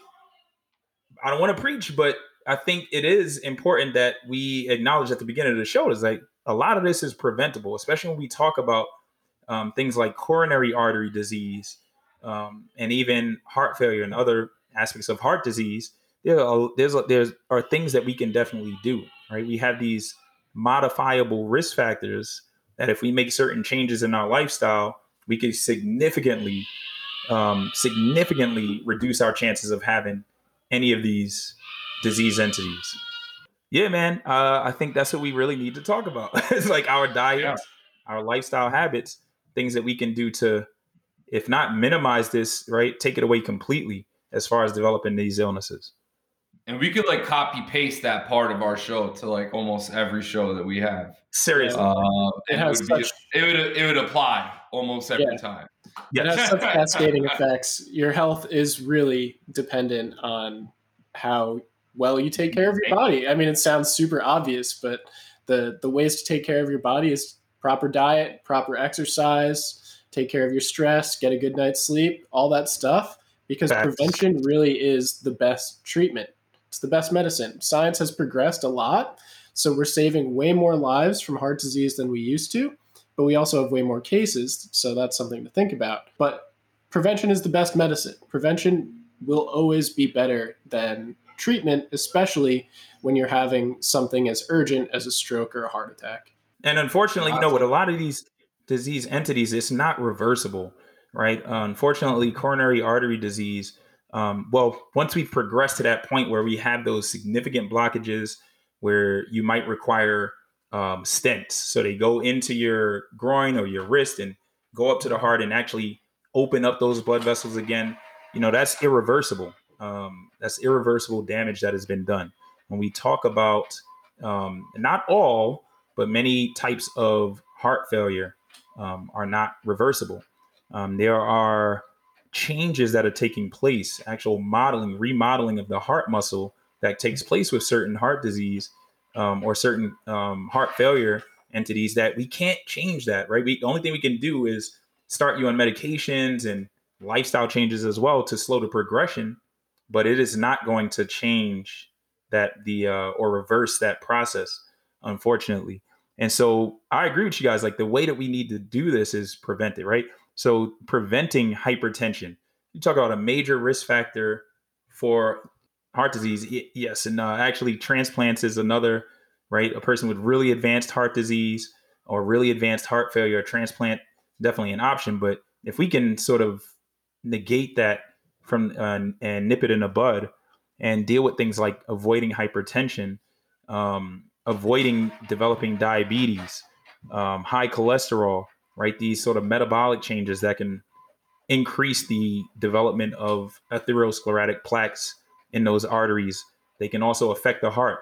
I don't want to preach, but I think it is important that we acknowledge at the beginning of the show is like a lot of this is preventable, especially when we talk about um, things like coronary artery disease um, and even heart failure and other aspects of heart disease, there are, there's there's are things that we can definitely do. Right, we have these modifiable risk factors that if we make certain changes in our lifestyle, we can significantly um, significantly reduce our chances of having any of these disease entities. Yeah, man. Uh, I think that's what we really need to talk about. it's like our diet, yeah. our lifestyle habits, things that we can do to if not minimize this, right, take it away completely as far as developing these illnesses. And we could like copy paste that part of our show to like almost every show that we have. Seriously, uh, it, it, would such, be, it would it would apply almost every yeah. time. Yeah. It has such cascading effects. Your health is really dependent on how well you take care of your body. I mean, it sounds super obvious, but the the ways to take care of your body is proper diet, proper exercise, take care of your stress, get a good night's sleep, all that stuff, because Facts. prevention really is the best treatment. It's the best medicine. Science has progressed a lot, so we're saving way more lives from heart disease than we used to, but we also have way more cases, so that's something to think about. But prevention is the best medicine. Prevention will always be better than treatment, especially when you're having something as urgent as a stroke or a heart attack. And unfortunately, you know, with a lot of these disease entities, it's not reversible, right? Unfortunately, coronary artery disease. Um, well, once we've progressed to that point where we have those significant blockages where you might require um, stents. So they go into your groin or your wrist and go up to the heart and actually open up those blood vessels again. You know, that's irreversible. Um, that's irreversible damage that has been done. When we talk about um, not all, but many types of heart failure um, are not reversible. Um, there are changes that are taking place, actual modeling, remodeling of the heart muscle that takes place with certain heart disease um, or certain um, heart failure entities that we can't change that, right? We, the only thing we can do is start you on medications and lifestyle changes as well to slow the progression, but it is not going to change that the uh, or reverse that process, unfortunately. And so I agree with you guys. Like the way that we need to do this is prevent it, right? So preventing hypertension. You talk about a major risk factor for heart disease. Yes, and uh, actually transplants is another, right? A person with really advanced heart disease or really advanced heart failure, transplant definitely an option. But if we can sort of negate that from uh, and nip it in the bud and deal with things like avoiding hypertension, um, avoiding developing diabetes, um, high cholesterol, right? These sort of metabolic changes that can increase the development of atherosclerotic plaques in those arteries. They can also affect the heart.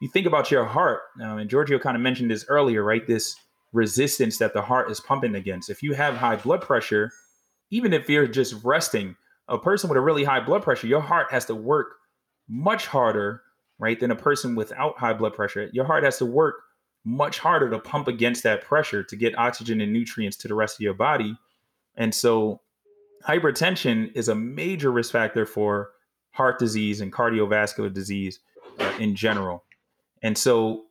You think about your heart, um, and Giorgio kind of mentioned this earlier, right? This resistance that the heart is pumping against. If you have high blood pressure, even if you're just resting, a person with a really high blood pressure, your heart has to work much harder, right, than a person without high blood pressure. Your heart has to work much harder to pump against that pressure to get oxygen and nutrients to the rest of your body. And so hypertension is a major risk factor for heart disease and cardiovascular disease uh, in general. And so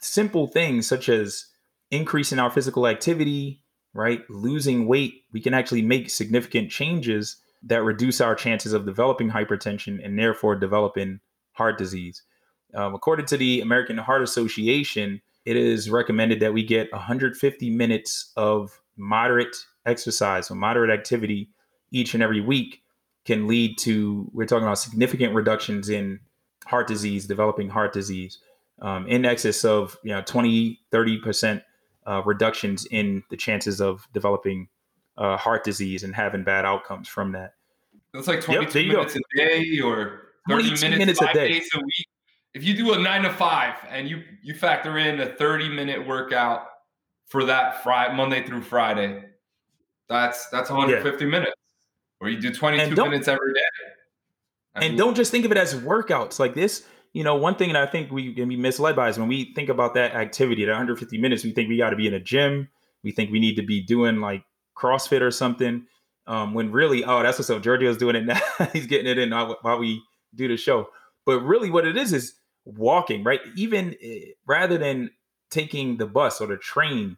simple things such as increasing our physical activity, right? Losing weight, we can actually make significant changes that reduce our chances of developing hypertension and therefore developing heart disease. Um, according to the American Heart Association, it is recommended that we get 150 minutes of moderate exercise or moderate activity each and every week can lead to we're talking about significant reductions in heart disease developing heart disease um, in excess of you know 20 30 percent uh, reductions in the chances of developing uh, heart disease and having bad outcomes from that that's like 22 yep, minutes go. a day or 30 minutes, minutes a day. days a week if you do a nine to five and you you factor in a 30 minute workout for that Friday Monday through Friday, that's that's 150 yeah. minutes. Or you do 22 minutes every day. and don't just think of it as workouts like this. You know, one thing that I think we can be misled by is when we think about that activity at 150 minutes, we think we got to be in a gym. We think we need to be doing like CrossFit or something. Um, when really, oh, that's what's up. Giorgio's doing it now. He's getting it in while we do the show. But really, what it is is walking, right? Even uh, rather than taking the bus or the train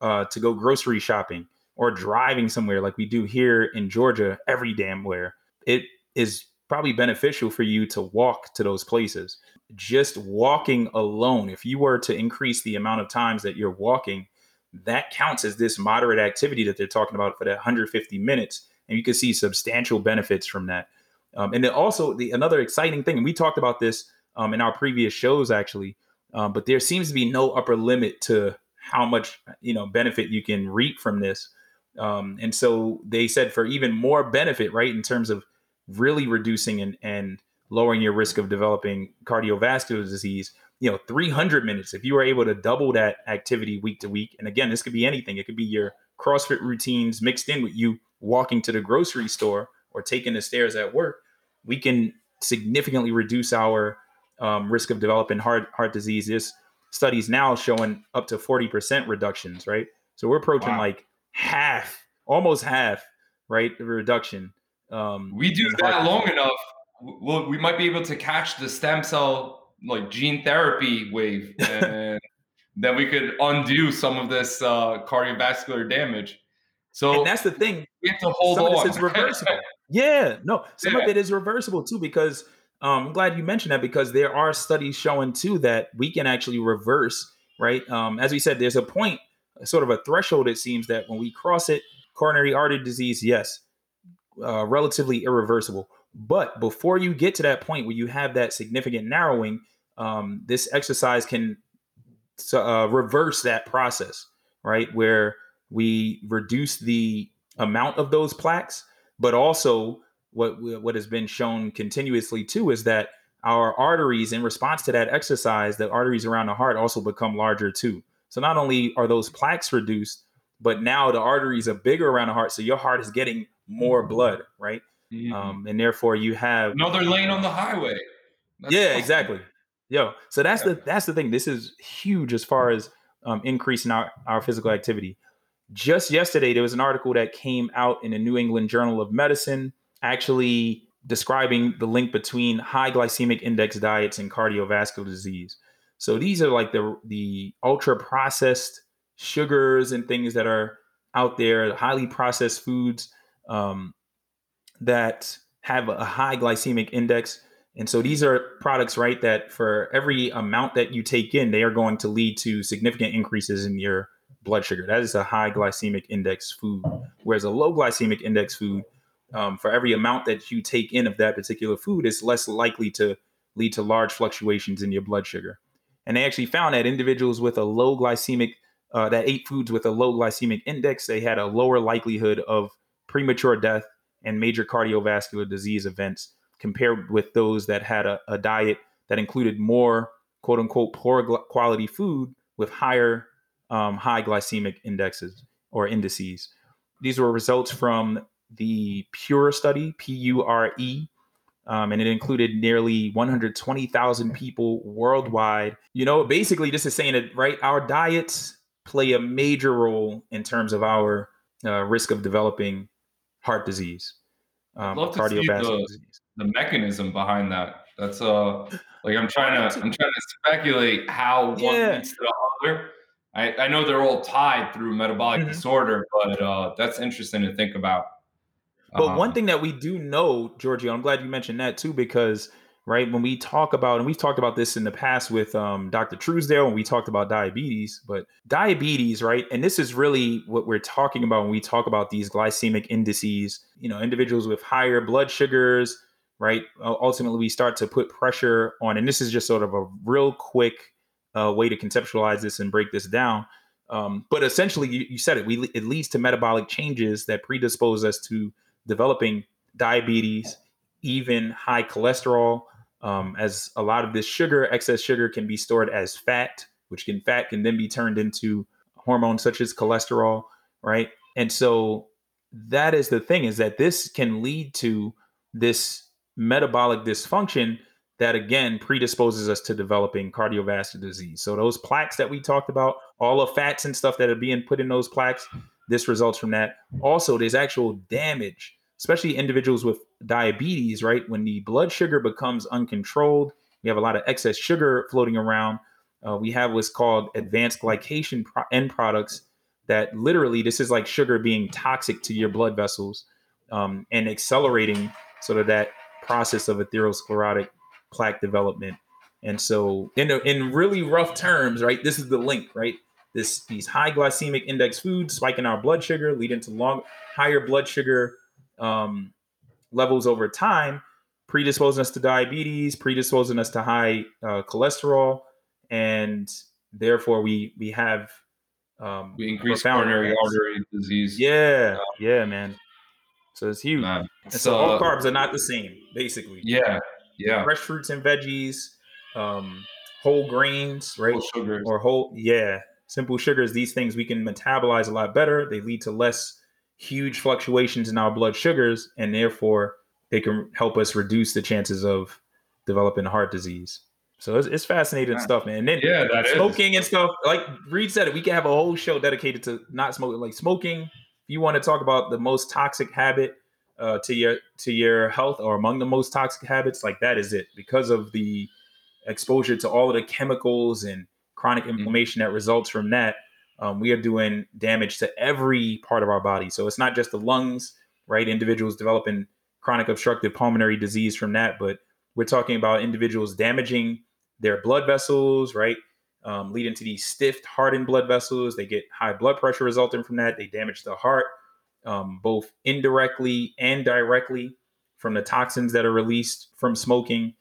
uh, to go grocery shopping or driving somewhere like we do here in Georgia every damn where, it is probably beneficial for you to walk to those places. Just walking alone, if you were to increase the amount of times that you're walking, that counts as this moderate activity that they're talking about for that 150 minutes. And you can see substantial benefits from that. Um, and then also the another exciting thing, and we talked about this um, in our previous shows actually. Um, but there seems to be no upper limit to how much you know benefit you can reap from this. Um, and so they said for even more benefit, right, in terms of really reducing and, and lowering your risk of developing cardiovascular disease, you know, 300 minutes. If you were able to double that activity week to week, and again, this could be anything. It could be your CrossFit routines mixed in with you walking to the grocery store or taking the stairs at work. We can significantly reduce our um, risk of developing heart heart disease. There's studies now showing up to 40% reductions, right? So we're approaching wow. like half, almost half, right? The reduction. Um, we do that long enough, well, we might be able to catch the stem cell like gene therapy wave, and then we could undo some of this uh, cardiovascular damage. So and that's the thing. We have to hold some on. Of this is reversible. yeah, no, some yeah. of it is reversible too because um, I'm glad you mentioned that because there are studies showing too that we can actually reverse, right? Um, as we said, there's a point, sort of a threshold, it seems that when we cross it, coronary artery disease, yes, uh, relatively irreversible. But before you get to that point where you have that significant narrowing, um, this exercise can uh, reverse that process, right? Where we reduce the amount of those plaques, but also what what has been shown continuously too is that our arteries, in response to that exercise, the arteries around the heart also become larger too. So not only are those plaques reduced, but now the arteries are bigger around the heart, so your heart is getting more blood, right? Mm-hmm. Um, and therefore you have another lane on the highway. That's yeah, awesome. exactly. Yo, so that's yeah. the that's the thing. This is huge as far as um, increasing our, our physical activity. Just yesterday, there was an article that came out in the New England Journal of Medicine, actually describing the link between high glycemic index diets and cardiovascular disease. So these are like the the ultra processed sugars and things that are out there, highly processed foods um, that have a high glycemic index. And so these are products, right, that for every amount that you take in, they are going to lead to significant increases in your blood sugar. That is a high glycemic index food. Whereas a low glycemic index food, um, for every amount that you take in of that particular food, it's less likely to lead to large fluctuations in your blood sugar. And they actually found that individuals with a low glycemic, uh, that ate foods with a low glycemic index, they had a lower likelihood of premature death and major cardiovascular disease events compared with those that had a, a diet that included more quote unquote poor quality food with higher um, high glycemic indexes or indices. These were results from the PURE study, P U R E, um, and it included nearly 120,000 people worldwide. You know, basically, this is saying that, right, our diets play a major role in terms of our uh, risk of developing heart disease, um, cardiovascular the, disease. The mechanism behind that. That's uh, like I'm trying to I'm trying to speculate how one leads to the other. I, I know they're all tied through metabolic mm-hmm. disorder, but uh, that's interesting to think about. But um, one thing that we do know, Giorgio, I'm glad you mentioned that too, because right when we talk about, and we've talked about this in the past with um, Dr. Truesdale, when we talked about diabetes, but diabetes, right, and this is really what we're talking about when we talk about these glycemic indices. You know, individuals with higher blood sugars, right? Ultimately, we start to put pressure on, and this is just sort of a real quick uh, way to conceptualize this and break this down. Um, but essentially, you, you said it. We it leads to metabolic changes that predispose us to developing diabetes, even high cholesterol, um, as a lot of this sugar, excess sugar, can be stored as fat, which can fat can then be turned into hormones such as cholesterol, right? And so that is the thing is that this can lead to this metabolic dysfunction that again predisposes us to developing cardiovascular disease. So those plaques that we talked about, all the fats and stuff that are being put in those plaques, this results from that. Also, there's actual damage especially individuals with diabetes, right? When the blood sugar becomes uncontrolled, we have a lot of excess sugar floating around. Uh, we have what's called advanced glycation pro- end products that literally this is like sugar being toxic to your blood vessels um, and accelerating sort of that process of atherosclerotic plaque development. And so, in, in really rough terms, right, this is the link, right? This these high glycemic index foods spiking our blood sugar, leading to long higher blood sugar um, levels over time, predisposing us to diabetes, predisposing us to high uh, cholesterol, and therefore we we have um, we increase coronary artery disease. Yeah, yeah, man. So it's huge. Man. So, so, all carbs are not the same, basically. Yeah, yeah. Fresh fruits and veggies, um, whole grains, right? Whole. Or whole, yeah, simple sugars. These things we can metabolize a lot better. They lead to less huge fluctuations in our blood sugars, and therefore they can help us reduce the chances of developing heart disease. So it's, it's fascinating stuff, man. And then yeah, that smoking is. and stuff. Like Reed said, it, we can have a whole show dedicated to not smoking. Like smoking, if you want to talk about the most toxic habit uh, to your to your health, or among the most toxic habits, like that is it because of the exposure to all of the chemicals and chronic mm-hmm. inflammation mm-hmm. that results from that um, we are doing damage to every part of our body. So it's not just the lungs, right? Individuals developing chronic obstructive pulmonary disease from that, but we're talking about individuals damaging their blood vessels, right? Um, leading to these stiff, hardened blood vessels. They get high blood pressure resulting from that. They damage the heart, um, both indirectly and directly from the toxins that are released from smoking.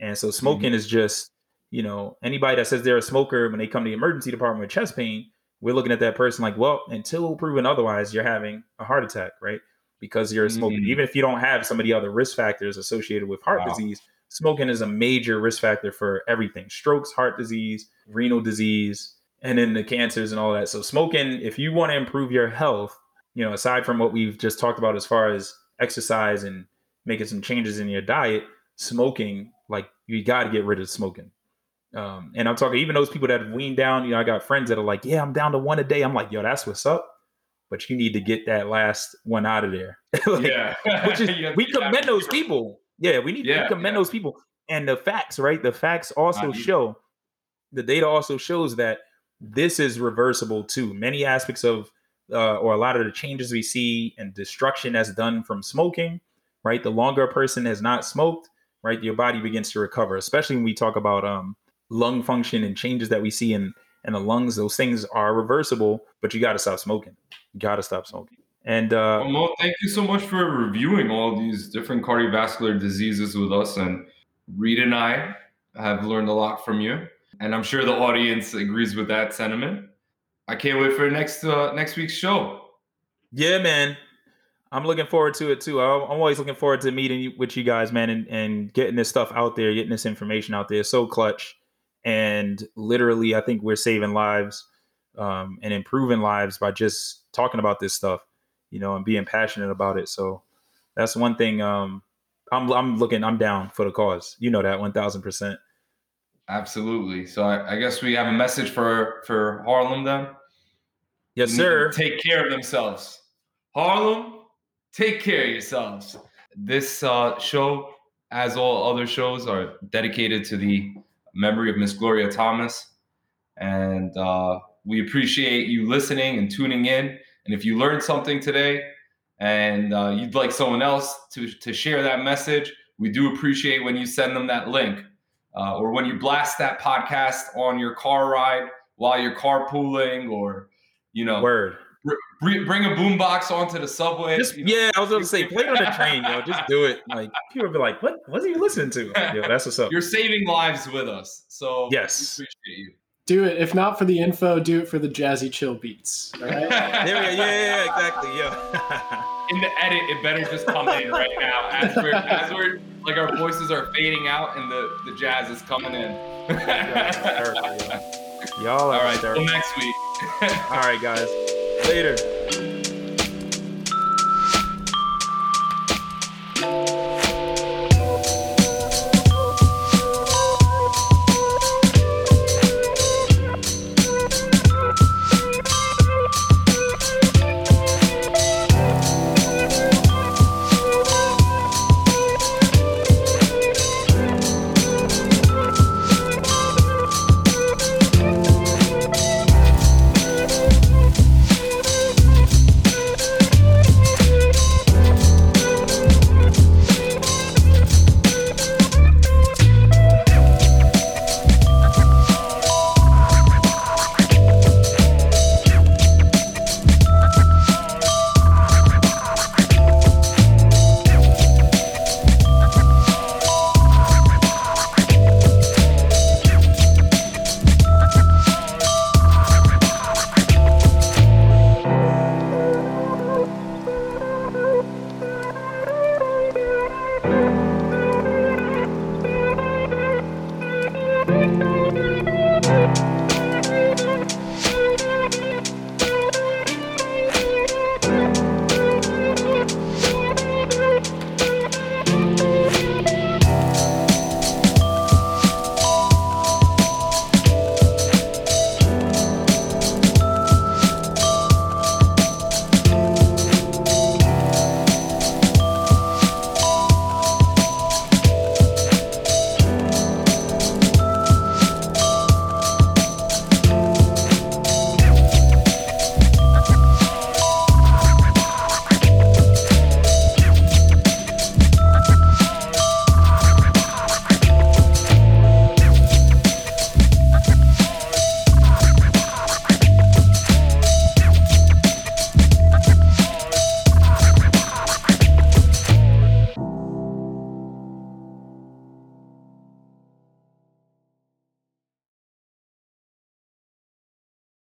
And so smoking mm-hmm. is just you know, anybody that says they're a smoker when they come to the emergency department with chest pain, we're looking at that person like, well, until proven otherwise, you're having a heart attack, right? Because you're smoking. Mm. Even if you don't have some of the other risk factors associated with heart Wow. disease, smoking is a major risk factor for everything strokes, heart disease, renal disease, and then the cancers and all that. So, smoking, if you want to improve your health, you know, aside from what we've just talked about as far as exercise and making some changes in your diet, smoking, like you got to get rid of smoking. Um, and I'm talking even those people that have weaned down. You know, I got friends that are like, "Yeah, I'm down to one a day." I'm like, "Yo, that's what's up," but you need to get that last one out of there. Like, yeah. which is we commend those people. Yeah, we need Yeah, to commend yeah. those people. And the facts, right? The facts also you- show the data also shows that this is reversible too. Many aspects of uh, or a lot of the changes we see and destruction that's done from smoking, right? The longer a person has not smoked, right, your body begins to recover. Especially when we talk about um, lung function and changes that we see in in the lungs. Those things are reversible, but you got to stop smoking. You got to stop smoking. And uh, Well, Mo, thank you so much for reviewing all these different cardiovascular diseases with us. And Reed and I have learned a lot from you, and I'm sure the audience agrees with that sentiment. I can't wait for next uh, next week's show. Yeah, man. I'm looking forward to it too. I'm always looking forward to meeting with you guys, man, and, and getting this stuff out there, getting this information out there. It's so clutch. And literally, I think we're saving lives um, and improving lives by just talking about this stuff, you know, and being passionate about it. So that's one thing. Um, I'm I'm looking. I'm down for the cause. You know that one thousand percent. Absolutely. So I, I guess we have a message for for Harlem then. Yes, They need to sir. Take care of themselves. Harlem, take care of yourselves. This uh, show, as all other shows, are dedicated to the memory of Miss Gloria Thomas. And uh, we appreciate you listening and tuning in. And if you learned something today and uh, you'd like someone else to, to share that message, we do appreciate when you send them that link uh, or when you blast that podcast on your car ride while you're carpooling or, you know, Word. Bring, bring a boombox onto the subway. Just you know. yeah, I was going to say, play it on the train, yo. Just do it. Like people be like, "What? What's he listening to?" Yo, that's what's up. You're saving lives with us. So Yes. we appreciate you. Do it. If not for the info, do it for the jazzy chill beats. All right. There we go. Yeah, yeah, yeah, exactly. Yeah. In the edit, it better just come in right now as we're as we're like our voices are fading out and the, the jazz is coming in. Y'all are All right, till hysterical. next week. All right, guys. Later.